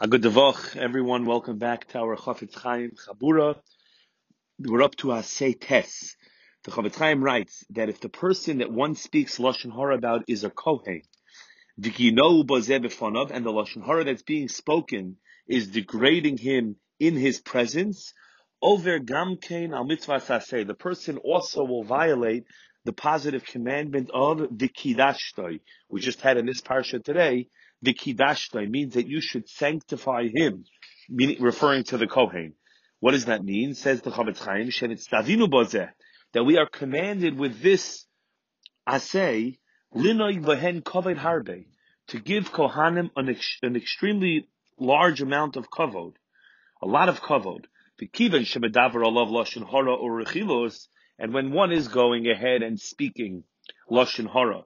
A good devach, everyone. Welcome back to our Chafetz Chaim Chabura. We're up to Asay Tes. The Chafetz Chaim writes that if the person that one speaks lashon hara about is a kohen, and the lashon hara that's being spoken is degrading him in his presence, over gamkein al mitzvah saseh, the person also will violate the positive commandment of vikidashtoi. We just had in this parsha today the kidashta means that you should sanctify him, meaning referring to the Kohen. What does that mean? Says the Chafetz Chaim, Shenitzdavinu bozeh, that we are commanded with this asay, linoy vehen koved harbe, to give Kohanim an, ex- an extremely large amount of kavod, a lot of kavod. V'kiven and when one is going ahead and speaking lashon hara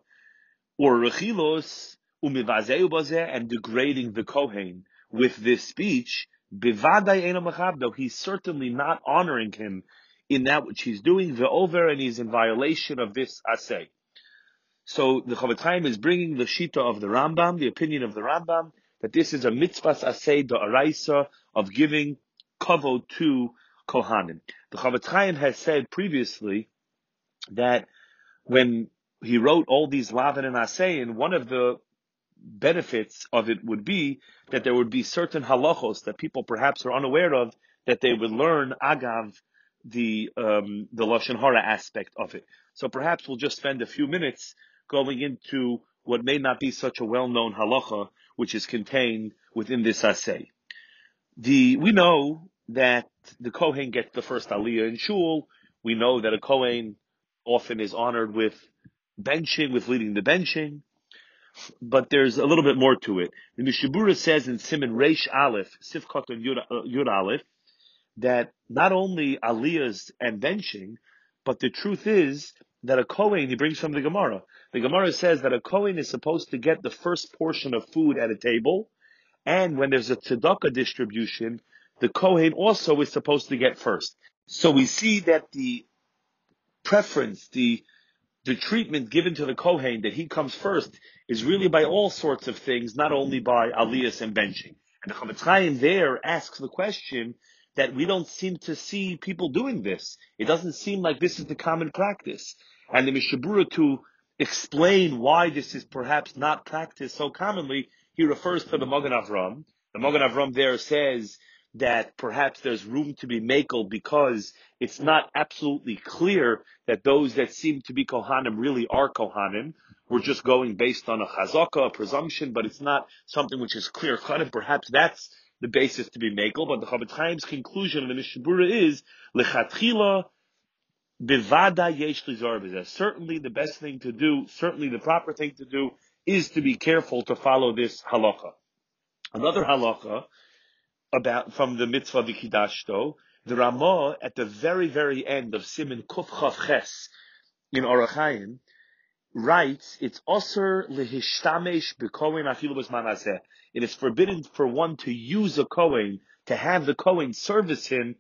or rechilos, and degrading the Kohen with this speech, he's certainly not honoring him in that which he's doing, the over, and he's in violation of this assay. So the Chafetz Chaim is bringing the shita of the Rambam, the opinion of the Rambam, that this is a mitzvah asay the araisa of giving kavod to Kohanim. The Chafetz Chaim has said previously that when he wrote all these Lavin and Asein, one of the benefits of it would be that there would be certain halachos that people perhaps are unaware of that they would learn agav the um, the lashon hara aspect of it. So perhaps we'll just spend a few minutes going into what may not be such a well-known halacha, which is contained within this assay. The we know that the kohen gets the first aliyah in shul. We know that a kohen often is honored with benching, with leading the benching but there's a little bit more to it. The Mishnah Berurah says in Siman Reish Aleph, Sifkot and Yud, uh, Aleph, that not only aliyahs and benching, but the truth is that a Kohen, he brings from the Gemara. The Gemara says that a Kohen is supposed to get the first portion of food at a table, and when there's a tzedakah distribution, the Kohen also is supposed to get first. So we see that the preference, the the treatment given to the Kohen that he comes first is really by all sorts of things, not only by aliyas and benching. And the Chafetz Chaim there asks the question that we don't seem to see people doing this. It doesn't seem like this is the common practice. And the Mishnah Berurah to explain why this is perhaps not practiced so commonly, he refers to the Magen Avram. The Magen Avram there says that perhaps there's room to be makel because it's not absolutely clear that those that seem to be Kohanim really are Kohanim. We're just going based on a chazaka, a presumption, but it's not something which is clear cut, and perhaps that's the basis to be makel. But the Chafetz Chaim's conclusion of the Mishnah Berurah is lechatchila bivada yesh Certainly, the best thing to do, certainly the proper thing to do, is to be careful to follow this halacha. Another halacha about from the mitzvah vikidashto. The Ramah at the very very end of Siman Kuf Chav Ches in Orach Chaim writes it's osir lehishtamesh bekohen afilu b'zman It is forbidden for one to use a kohen to have the kohen service him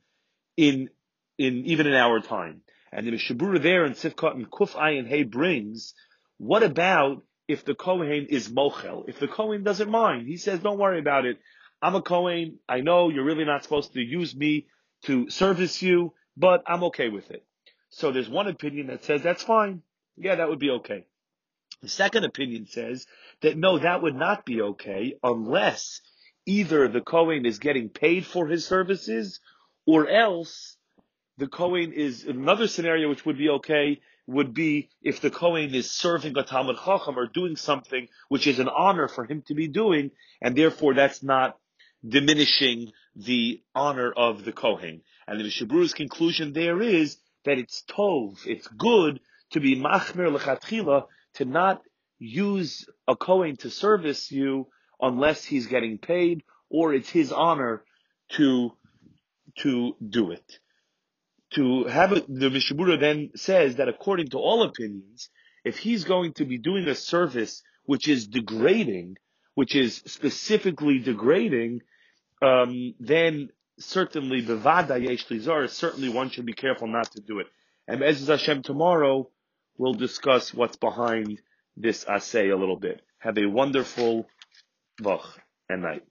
in in even an hour time. And the Mishnah Berurah there in Sifkat and Kuf Ayin Hey brings, what about if the Kohen is mochel? If the Kohen doesn't mind, he says, don't worry about it. I'm a Kohen. I know you're really not supposed to use me to service you, but I'm okay with it. So there's one opinion that says that's fine. Yeah, that would be okay. The second opinion says that no, that would not be okay unless either the Kohen is getting paid for his services or else the Kohen is another scenario which would be okay would be if the Kohen is serving a talmid chacham or doing something which is an honor for him to be doing, and therefore that's not diminishing the honor of the Kohen. And the Mishnah Berurah's conclusion there is that it's tov, it's good to be machmer lechatchila, to not use a Kohen to service you unless he's getting paid or it's his honor to, to do it. To have it, the Mishnah Berurah then says that according to all opinions, if he's going to be doing a service which is degrading, which is specifically degrading, um, then certainly bevada yesh certainly one should be careful not to do it. And as Hashem tomorrow, we'll discuss what's behind this assay a little bit. Have a wonderful vach and night.